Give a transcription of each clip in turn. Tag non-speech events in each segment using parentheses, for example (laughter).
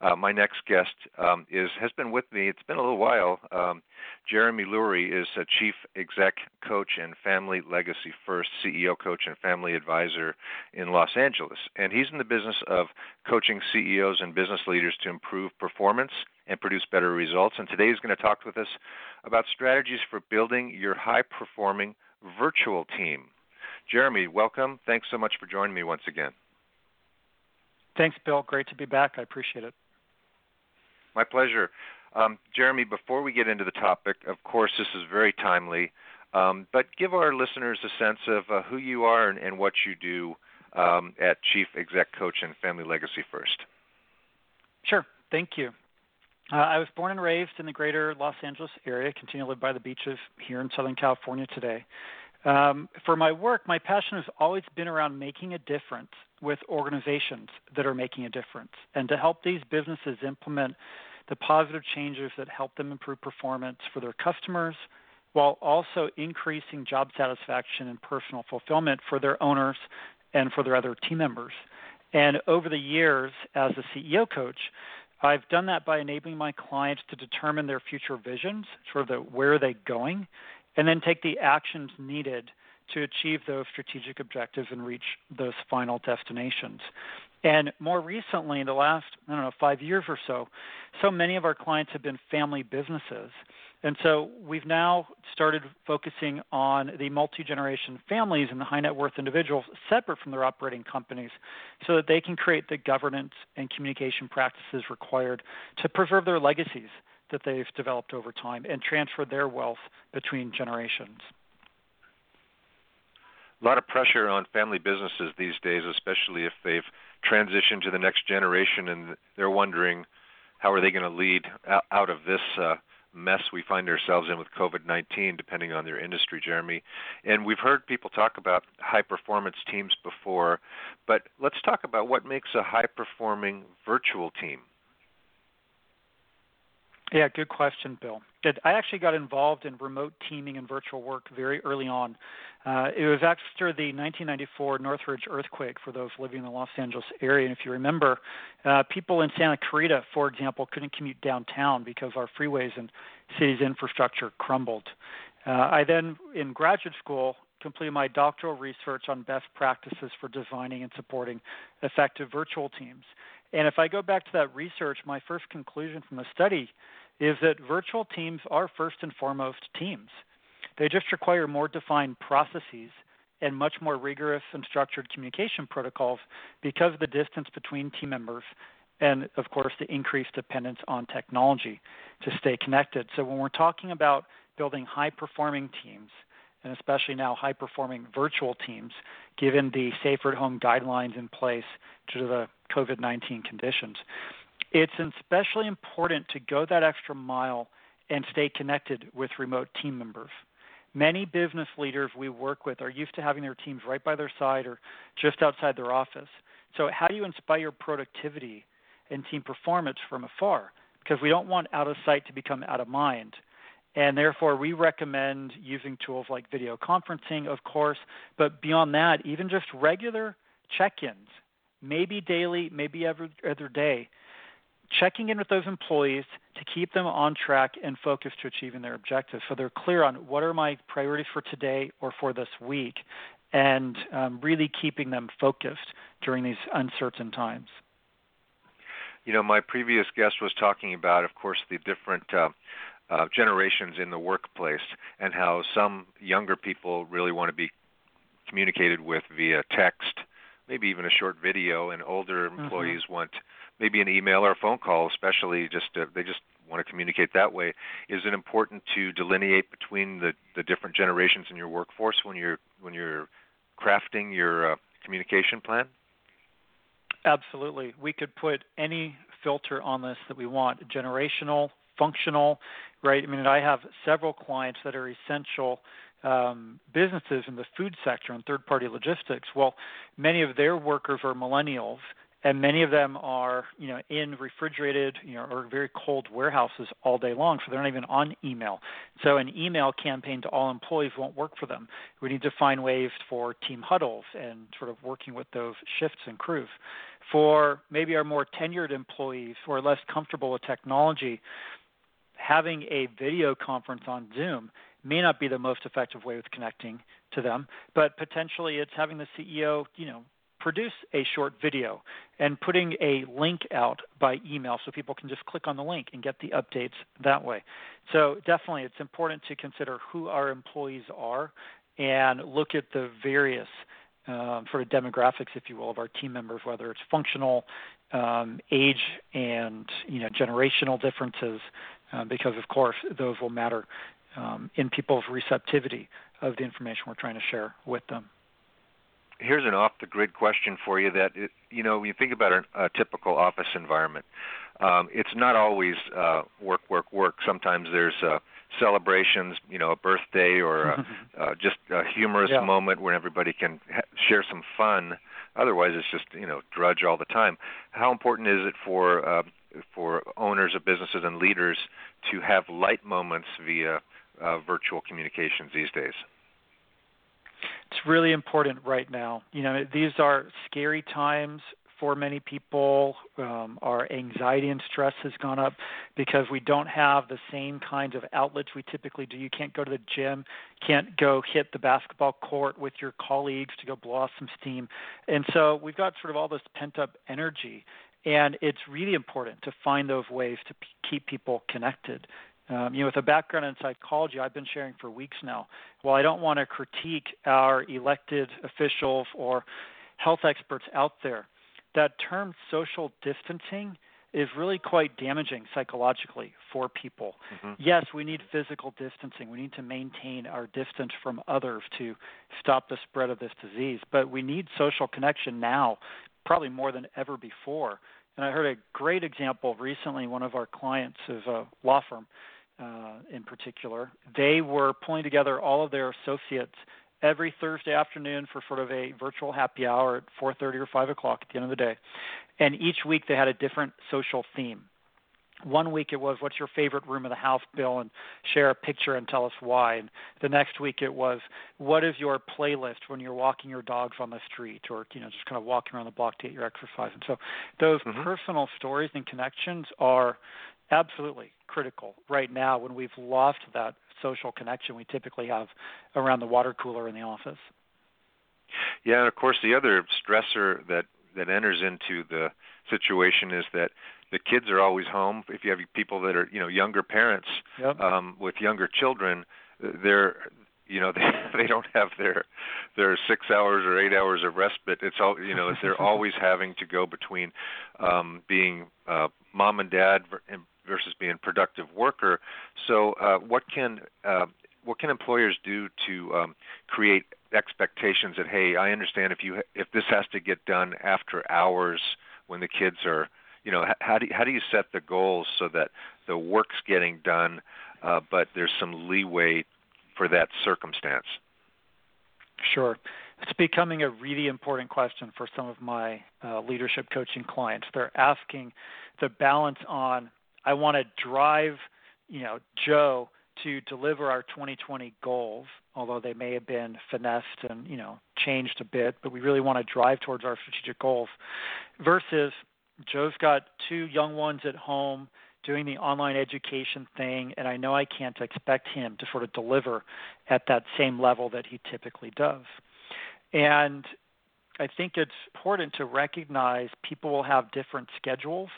Uh, my next guest um, is has been with me. It's been a little while. Um, Jeremy Lurey is a chief exec coach and family legacy first CEO coach and family advisor in Los Angeles, and he's in the business of coaching CEOs and business leaders to improve performance and produce better results. And today he's going to talk with us about strategies for building your high performing virtual team. Jeremy, welcome. Thanks so much for joining me once again. Thanks, Bill. Great to be back. I appreciate it. My pleasure. Um, Jeremy, before we get into the topic, of course, this is very timely, um, but give our listeners a sense of uh, who you are and, and, what you do um, at Chief Exec Coach and Family Legacy First. Sure. Thank you. Uh, I was born and raised in the greater Los Angeles area, continue to live by the beaches here in Southern California today. Um, for my work, my passion has always been around making a difference with organizations that are making a difference and to help these businesses implement the positive changes that help them improve performance for their customers while also increasing job satisfaction and personal fulfillment for their owners and for their other team members. And over the years, as a CEO coach, I've done that by enabling my clients to determine their future visions, sort of the where are they going, and then take the actions needed to achieve those strategic objectives and reach those final destinations. And more recently, in the last, I don't know, five years or so, so many of our clients have been family businesses. And so we've now started focusing on the multi generation families and the high net worth individuals separate from their operating companies so that they can create the governance and communication practices required to preserve their legacies that they've developed over time and transfer their wealth between generations. A lot of pressure on family businesses these days, especially if they've transitioned to the next generation and they're wondering how are they going to lead out of this uh, mess we find ourselves in with COVID-19, depending on their industry, Jeremy. And we've heard people talk about high-performance teams before, but let's talk about what makes a high-performing virtual team. Yeah, good question, Bill. I actually got involved in remote teaming and virtual work very early on. Uh, it was after the 1994 Northridge earthquake for those living in the Los Angeles area. And if you remember, uh, people in Santa Clarita, for example, couldn't commute downtown because our freeways and city's infrastructure crumbled. Uh, I then, in graduate school, completed my doctoral research on best practices for designing and supporting effective virtual teams. And if I go back to that research, my first conclusion from the study is that virtual teams are first and foremost teams. They just require more defined processes and much more rigorous and structured communication protocols because of the distance between team members and, of course, the increased dependence on technology to stay connected. So, when we're talking about building high performing teams, and especially now high performing virtual teams, given the safer at home guidelines in place due to the COVID 19 conditions, it's especially important to go that extra mile and stay connected with remote team members. Many business leaders we work with are used to having their teams right by their side or just outside their office. So, how do you inspire productivity and team performance from afar? Because we don't want out of sight to become out of mind. And therefore, we recommend using tools like video conferencing, of course, but beyond that, even just regular check ins, maybe daily, maybe every other day, checking in with those employees to keep them on track and focused to achieving their objectives. So they're clear on what are my priorities for today or for this week, and um, really keeping them focused during these uncertain times. you know, my previous guest was talking about, of course, the different uh, uh, generations in the workplace and how some younger people really want to be communicated with via text, maybe even a short video, and older mm-hmm. employees want maybe an email or a phone call, especially just to, they just want to communicate that way. Is it important to delineate between the, the different generations in your workforce when you're when you're crafting your uh, communication plan? Absolutely. We could put any filter on this that we want generational, functional, right? I mean, I have several clients that are essential um, businesses in the food sector and third party logistics. Well, many of their workers are millennials and many of them are you know in refrigerated you know or very cold warehouses all day long so they're not even on email so an email campaign to all employees won't work for them we need to find ways for team huddles and sort of working with those shifts and crews for maybe our more tenured employees who are less comfortable with technology having a video conference on zoom may not be the most effective way with connecting to them, but potentially it's having the CEO, you know, produce a short video and putting a link out by email so people can just click on the link and get the updates that way. So definitely it's important to consider who our employees are and look at the various um, sort of demographics, if you will, of our team members, whether it's functional, um, age, and you know generational differences, uh, because of course those will matter um, in people's receptivity of the information we're trying to share with them. Here's an off the grid question for you that it, you know when you think about a, a typical office environment um, it's not always uh, work work work. Sometimes there's uh, celebrations you know a birthday or a, (laughs) uh, just a humorous yeah. moment where everybody can ha- share some fun. Otherwise it's just you know drudge all the time. How important is it for uh, for owners of businesses and leaders to have light moments via uh, virtual communications these days it's really important right now. You know, these are scary times for many people. Um, our anxiety and stress has gone up because we don't have the same kinds of outlets we typically do. You can't go to the gym, can't go hit the basketball court with your colleagues to go blow off some steam. And so we've got sort of all this pent up energy. And it's really important to find those ways to p- keep people connected. Um, you know, with a background in psychology, I've been sharing for weeks now. While I don't want to critique our elected officials or health experts out there, that term social distancing is really quite damaging psychologically for people. Mm-hmm. Yes, we need physical distancing. We need to maintain our distance from others to stop the spread of this disease, but we need social connection now, probably more than ever before. And I heard a great example recently. One of our clients is a law firm uh, in particular, they were pulling together all of their associates every Thursday afternoon for sort of a virtual happy hour at 4:30 or 5 o'clock at the end of the day, and each week they had a different social theme. One week it was what's your favorite room of the house, Bill, and share a picture and tell us why. And the next week it was what is your playlist when you're walking your dogs on the street, or you know just kind of walking around the block to get your exercise. And so those mm-hmm. personal stories and connections are absolutely critical right now when we've lost that social connection we typically have around the water cooler in the office. Yeah, and of course the other stressor that that enters into the situation is that the kids are always home. If you have people that are you know younger parents yep. um, with younger children, they're you know (laughs) they they don't have their their six hours or eight hours of respite. It's all you know they're (laughs) always having to go between um, being uh, mom and dad versus being a productive worker. So, uh, what can uh, what can employers do to um, create expectations that hey, I understand if you if this has to get done after hours when the kids are, you know, how do you, how do you set the goals so that the work's getting done, uh, but there's some leeway for that circumstance? Sure. It's becoming a really important question for some of my uh, leadership coaching clients. They're asking the balance on I want to drive, you know, Joe to deliver our 2020 goals, although they may have been finessed and you know changed a bit, but we really want to drive towards our strategic goals. Versus Joe's got two young ones at home doing the online education thing, and I know I can't expect him to sort of deliver at that same level that he typically does. And I think it's important to recognize people will have different schedules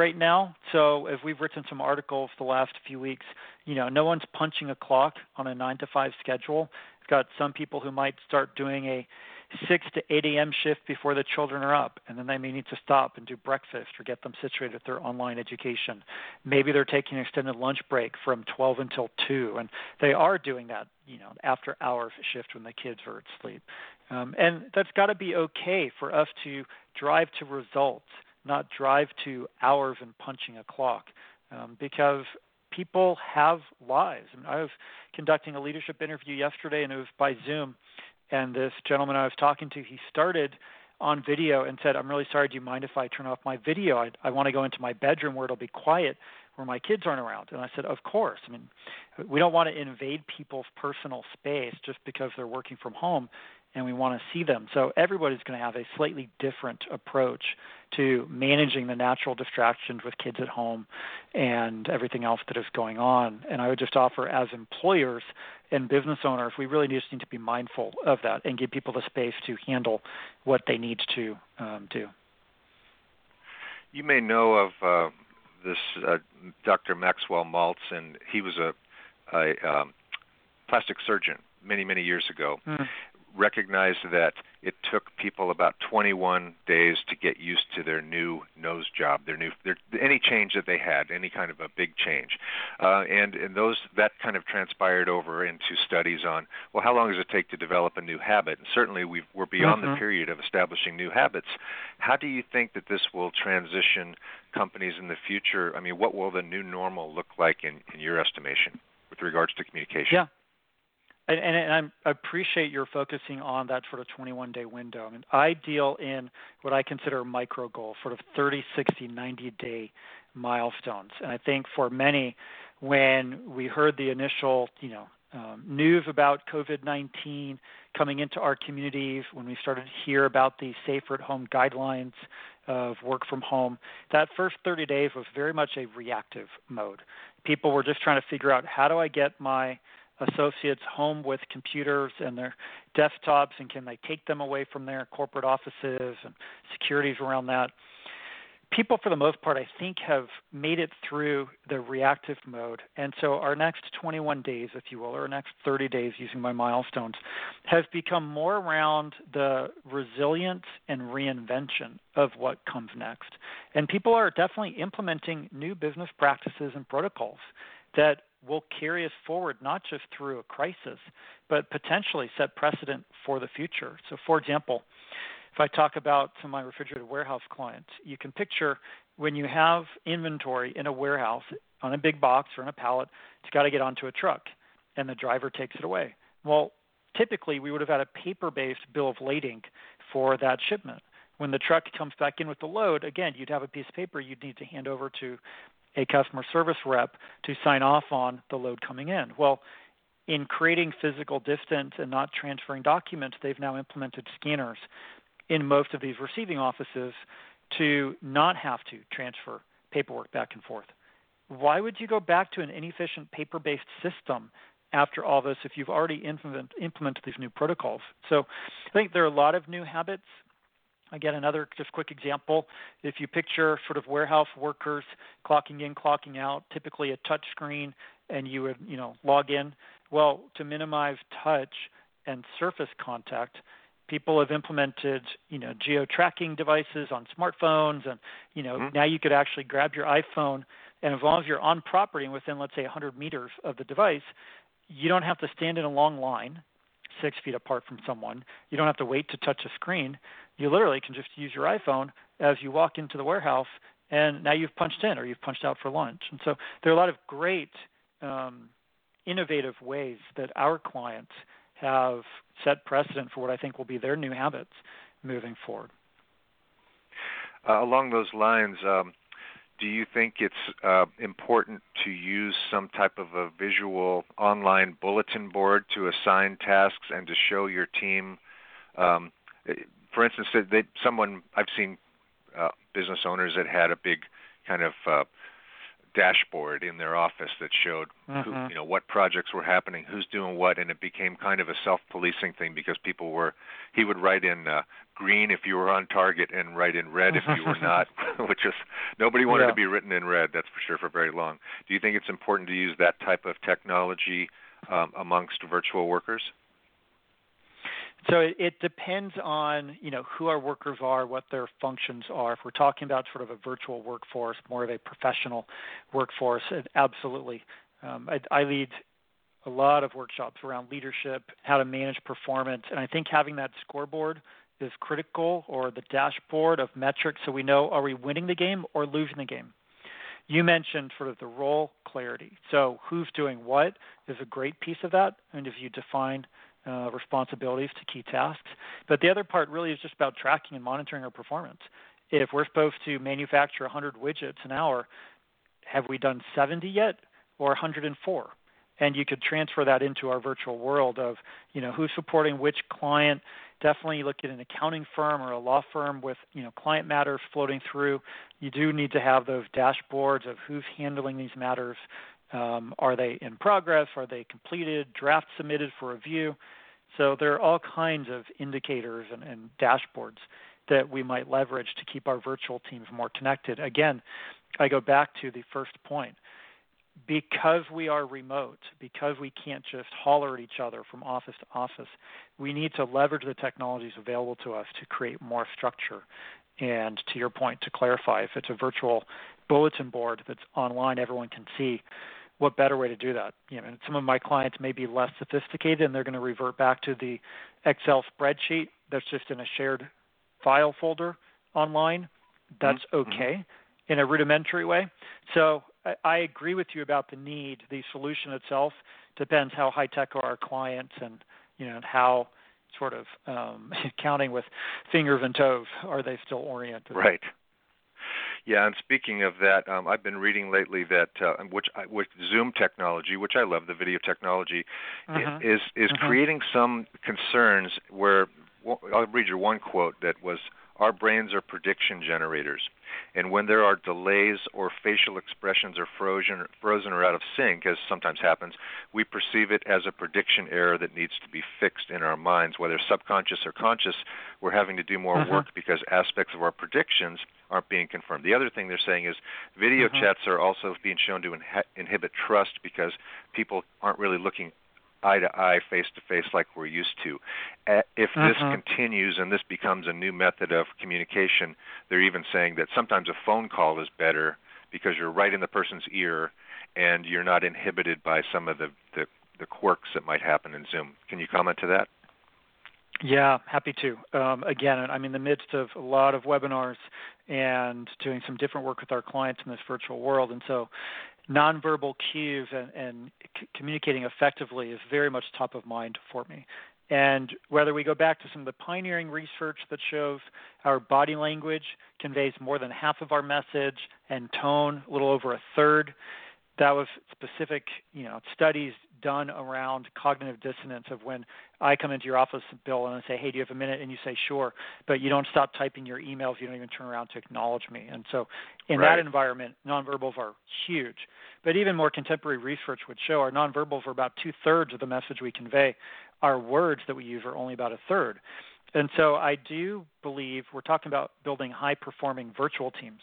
right now. So if we've written some articles the last few weeks, you know, no one's punching a clock on a nine to five schedule. We've got some people who might start doing a 6 to 8 a.m. shift before the children are up, and then they may need to stop and do breakfast or get them situated with their online education. Maybe they're taking an extended lunch break from 12 until 2, and they are doing that, you know, after hours shift when the kids are asleep. Um, and that's got to be okay for us to drive to results, not drive to hours and punching a clock, um, because people have lives. I, mean, I was conducting a leadership interview yesterday, and it was by Zoom and this gentleman I was talking to, he started on video and said, "I'm really sorry. Do you mind if I turn off my video? I, I want to go into my bedroom where it'll be quiet, where my kids aren't around." And I said, "Of course. I mean, we don't want to invade people's personal space just because they're working from home and we want to see them. So everybody's going to have a slightly different approach to managing the natural distractions with kids at home and everything else that is going on. And I would just offer as employers and business owners, we really just need to be mindful of that and give people the space to handle what they need to um, do. You may know of uh, this uh, Dr. Maxwell Maltz, and he was a, a um, plastic surgeon many, many years ago. Mm recognized that it took people about 21 days to get used to their new nose job, their new their, any change that they had, any kind of a big change, uh, and and those that kind of transpired over into studies on well, how long does it take to develop a new habit? And certainly we we're beyond mm-hmm. the period of establishing new habits. How do you think that this will transition companies in the future? I mean, what will the new normal look like in, in your estimation with regards to communication? Yeah and, and, and i appreciate your focusing on that sort of 21 day window. I mean, I deal in what I consider micro goals, sort of 30, 60, 90 day milestones. And I think for many, when we heard the initial, you know, um, news about COVID 19 coming into our communities, when we started to hear about the safer at home guidelines of work from home, that first 30 days was very much a reactive mode. People were just trying to figure out how do I get my associates home with computers and their desktops and can they take them away from their corporate offices and securities around that? People for the most part i think have made it through the reactive mode. And so our next 21 days if you will or our next 30 days using my milestones has become more around the resilience and reinvention of what comes next. And people are definitely implementing new business practices and protocols that will carry us forward not just through a crisis, but potentially set precedent for the future. So, for example, if I talk about some of my refrigerated warehouse clients, you can picture when you have inventory in a warehouse on a big box or in a pallet, it's got to get onto a truck, and the driver takes it away. Well, typically we would have had a paper-based bill of lading for that shipment. When the truck comes back in with the load, again, you'd have a piece of paper you'd need to hand over to a customer service rep to sign off on the load coming in. Well, in creating physical distance and not transferring documents, they've now implemented scanners in most of these receiving offices to not have to transfer paperwork back and forth. Why would you go back to an inefficient paper based system after all this if you've already implement, implemented these new protocols? So I think there are a lot of new habits Again, another just quick example. If you picture sort of warehouse workers clocking in, clocking out, typically a touch screen, and you would, you know, log in. Well, to minimize touch and surface contact, people have implemented, you know, geo tracking devices on smartphones, and you know, mm-hmm. now you could actually grab your iPhone, and as long as you're on property and within, let's say, 100 meters of the device, you don't have to stand in a long line six feet apart from someone. You don't have to wait to touch a screen you literally can just use your iPhone as you walk into the warehouse, and now you've punched in or you've punched out for lunch. And so there are a lot of great, um, innovative ways that our clients have set precedent for what I think will be their new habits moving forward. Uh, along those lines, um, do you think it's uh, important to use some type of a visual online bulletin board to assign tasks and to show your team um, for instance, they, someone I've seen uh, business owners that had a big kind of uh, dashboard in their office that showed mm-hmm. who, you know what projects were happening, who's doing what, and it became kind of a self-policing thing because people were. He would write in uh, green if you were on target and write in red if you were (laughs) not, (laughs) which is nobody wanted yeah. to be written in red. That's for sure for very long. Do you think it's important to use that type of technology um, amongst virtual workers? So it, it depends on you know who our workers are, what their functions are. If we're talking about sort of a virtual workforce, more of a professional workforce, absolutely. Um, I, I lead a lot of workshops around leadership, how to manage performance, and I think having that scoreboard is critical, or the dashboard of metrics, so we know are we winning the game or losing the game. You mentioned sort of the role clarity. So who's doing what is a great piece of that, and if you define uh, responsibilities to key tasks. But the other part really is just about tracking and monitoring our performance. If we're supposed to manufacture 100 widgets an hour, have we done 70 yet or 104? And you could transfer that into our virtual world of, you know, who's supporting which client. Definitely look at an accounting firm or a law firm with, you know, client matters floating through. You do need to have those dashboards of who's handling these matters um, are they in progress? Are they completed? Draft submitted for review? So there are all kinds of indicators and, and dashboards that we might leverage to keep our virtual teams more connected. Again, I go back to the first point. Because we are remote, because we can't just holler at each other from office to office, we need to leverage the technologies available to us to create more structure. And to your point, to clarify, if it's a virtual bulletin board that's online, everyone can see what better way to do that? You know, some of my clients may be less sophisticated and they're going to revert back to the Excel spreadsheet that's just in a shared file folder online. That's mm-hmm. okay mm-hmm. in a rudimentary way. So I, I agree with you about the need. The solution itself depends how high tech are our clients and you know how sort of um, (laughs) counting with fingers and toes are they still oriented. Right. Yeah, and speaking of that, um, I've been reading lately that uh, which I, with Zoom technology, which I love, the video technology, mm-hmm. is is mm-hmm. creating some concerns. Where I'll read you one quote that was our brains are prediction generators, and when there are delays or facial expressions are frozen, frozen or out of sync, as sometimes happens, we perceive it as a prediction error that needs to be fixed in our minds, whether subconscious or conscious. We're having to do more mm-hmm. work because aspects of our predictions aren't being confirmed. The other thing they're saying is video mm-hmm. chats are also being shown to inha- inhibit trust because people aren't really looking eye to eye, face to face, like we're used to. If this uh-huh. continues and this becomes a new method of communication, they're even saying that sometimes a phone call is better because you're right in the person's ear and you're not inhibited by some of the, the, the quirks that might happen in Zoom. Can you comment to that? Yeah, happy to. Um, again, I'm in the midst of a lot of webinars and doing some different work with our clients in this virtual world. And so nonverbal cues and, and c- communicating effectively is very much top of mind for me. And whether we go back to some of the pioneering research that shows our body language conveys more than half of our message and tone, a little over a third, that was specific, you know, studies done around cognitive dissonance of when I come into your office, Bill, and I say, "Hey, do you have a minute?" and you say, "Sure," but you don't stop typing your emails. You don't even turn around to acknowledge me. And so, in right. that environment, nonverbals are huge. But even more contemporary research would show our nonverbals are about two thirds of the message we convey. Our words that we use are only about a third. And so, I do believe we're talking about building high performing virtual teams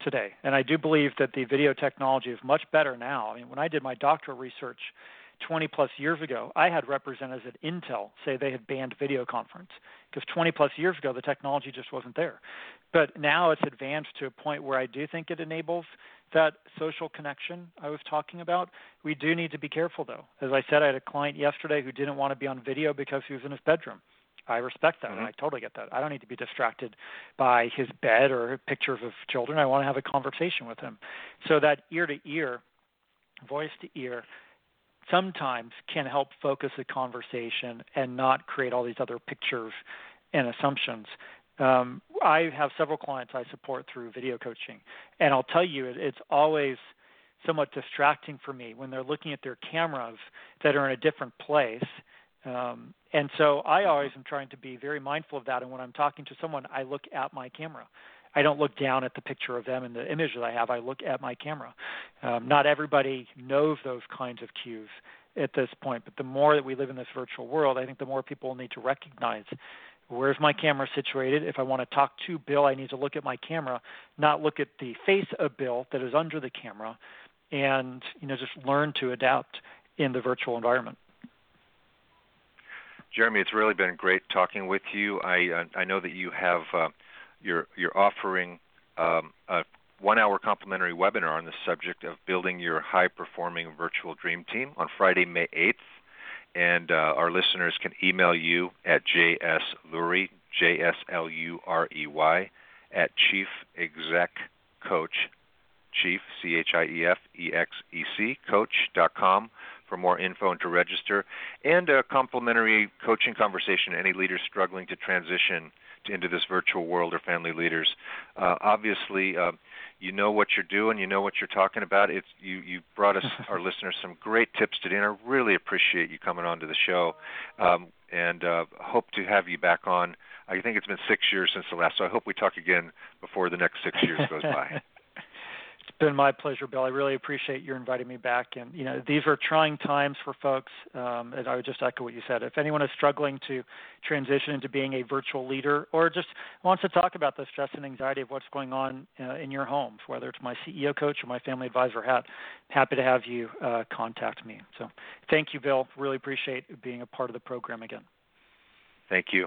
today. And I do believe that the video technology is much better now. I mean, when I did my doctoral research 20 plus years ago, I had representatives at Intel say they had banned video conference because 20 plus years ago the technology just wasn't there. But now it's advanced to a point where I do think it enables that social connection I was talking about. We do need to be careful though. As I said, I had a client yesterday who didn't want to be on video because he was in his bedroom. I respect that. Mm-hmm. I totally get that. I don't need to be distracted by his bed or pictures of children. I want to have a conversation with him. So that ear to ear, voice to ear, sometimes can help focus a conversation and not create all these other pictures and assumptions. Um, I have several clients I support through video coaching, and I'll tell you, it's always somewhat distracting for me when they're looking at their cameras that are in a different place um, and so I always am trying to be very mindful of that. And when I'm talking to someone, I look at my camera. I don't look down at the picture of them and the image that I have. I look at my camera. Um, not everybody knows those kinds of cues at this point, but the more that we live in this virtual world, I think the more people need to recognize where's my camera situated. If I want to talk to Bill, I need to look at my camera, not look at the face of Bill that is under the camera, and you know just learn to adapt in the virtual environment. Jeremy, it's really been great talking with you. I uh, I know that you have uh, you're you're offering um, a one-hour complimentary webinar on the subject of building your high-performing virtual dream team on Friday, May 8th. And uh, our listeners can email you at jslurey, J-S-L-U-R-E-Y, at chief exec coach, chief, C-H-I-E-F-E-X-E-C, coach.com for more info and to register, and a complimentary coaching conversation any leaders struggling to transition into this virtual world or family leaders. Uh, obviously, uh, you know what you're doing, you know what you're talking about. It's you you brought us (laughs) our listeners some great tips today, and I really appreciate you coming on to the show, um, and uh, hope to have you back on. I think it's been six years since the last, so I hope we talk again before the next six years goes by. (laughs) It's been my pleasure, Bill. I really appreciate you inviting me back. And you know, these are trying times for folks. Um, and I would just echo what you said. If anyone is struggling to transition into being a virtual leader, or just wants to talk about the stress and anxiety of what's going on uh, in your home, whether it's my CEO coach or my family advisor hat, happy to have you uh, contact me. So, thank you, Bill. Really appreciate being a part of the program again. Thank you.